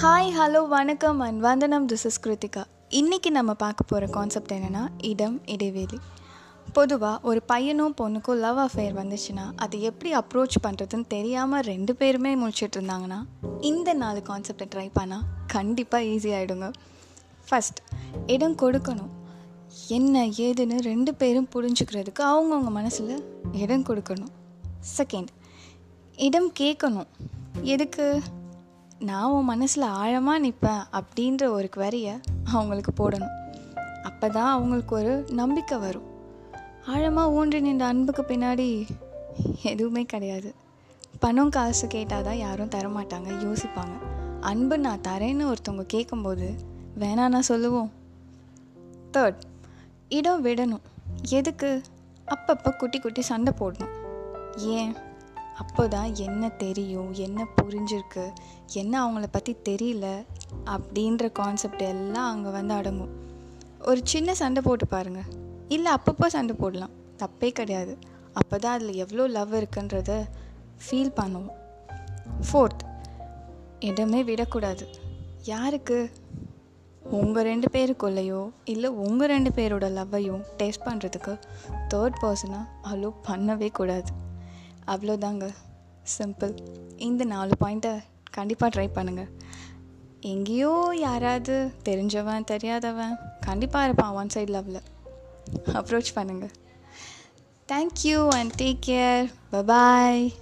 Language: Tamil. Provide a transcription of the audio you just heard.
ஹாய் ஹலோ வணக்கம் அண்ட் வந்தனம். திஸ் இஸ் கிருத்திகா இன்றைக்கி நம்ம பார்க்க போகிற கான்செப்ட் என்னென்னா இடம் இடைவெளி. பொதுவாக ஒரு பையனும் பொண்ணுக்கும் லவ் அஃபேர் வந்துச்சுன்னா அதை எப்படி அப்ரோச் பண்ணுறதுன்னு தெரியாமல் ரெண்டு பேருமே முடிச்சிட்டு இருந்தாங்கன்னா இந்த நாலு கான்செப்டை ட்ரை பண்ணால் கண்டிப்பாக ஈஸி ஆகிடுங்க ஃபஸ்ட் இடம் கொடுக்கணும். என்ன ஏதுன்னு ரெண்டு பேரும் புரிஞ்சுக்கிறதுக்கு அவங்கவுங்க மனசில் இடம் கொடுக்கணும். செகண்ட் இடம் கேட்கணும். எதுக்கு? நான் உன் மனசில் ஆழமாக நிற்பேன் அப்படின்ற ஒரு குவரியை அவங்களுக்கு போடணும். அப்போ தான் அவங்களுக்கு ஒரு நம்பிக்கை வரும். ஆழமாக ஊன்றி நின்ற அன்புக்கு பின்னாடி எதுவுமே கிடையாது. பணம் காசு கேட்டால் தான் யாரும் தரமாட்டாங்க யோசிப்பாங்க. அன்பு நான் தரேன்னு ஒருத்தவங்க கேட்கும்போது வேணா நான் சொல்லுவோம். தேர்ட் இடம் விடணும். எதுக்கு? அப்பப்போ குட்டி குட்டி சண்டை போடணும். ஏன்? அப்போ தான் என்ன தெரியும் என்ன புரிஞ்சிருக்கு என்ன அவங்கள பற்றி தெரியல அப்படின்ற கான்செப்ட் எல்லாம் அங்கே வந்து அடங்கும். ஒரு சின்ன சண்டை போட்டு பாருங்கள் இல்லை அப்பப்போ சண்டை போடலாம். தப்பே கிடையாது. அப்போ தான் அதில் எவ்வளோ லவ் இருக்குன்றத ஃபீல் பண்ணுவோம். ஃபோர்த் இடமே விடக்கூடாது. யாருக்கு? உங்கள் ரெண்டு பேருக்குள்ளேயோ இல்லை உங்கள் ரெண்டு பேரோட லவ்வையும் டேஸ்ட் பண்ணுறதுக்கு தேர்ட் பர்சனாக அலோ பண்ணவே கூடாது. அவ்வளோதாங்க. சிம்பிள் இந்த நாலு பாயிண்ட்டை கண்டிப்பாக ட்ரை பண்ணுங்கள் எங்கேயோ யாராவது தெரிஞ்சவன் தெரியாதவன் கண்டிப்பாக இருப்பான் ஒன் சைட் லவ்வில் அப்ரோச் பண்ணுங்கள் thank you and take care bye bye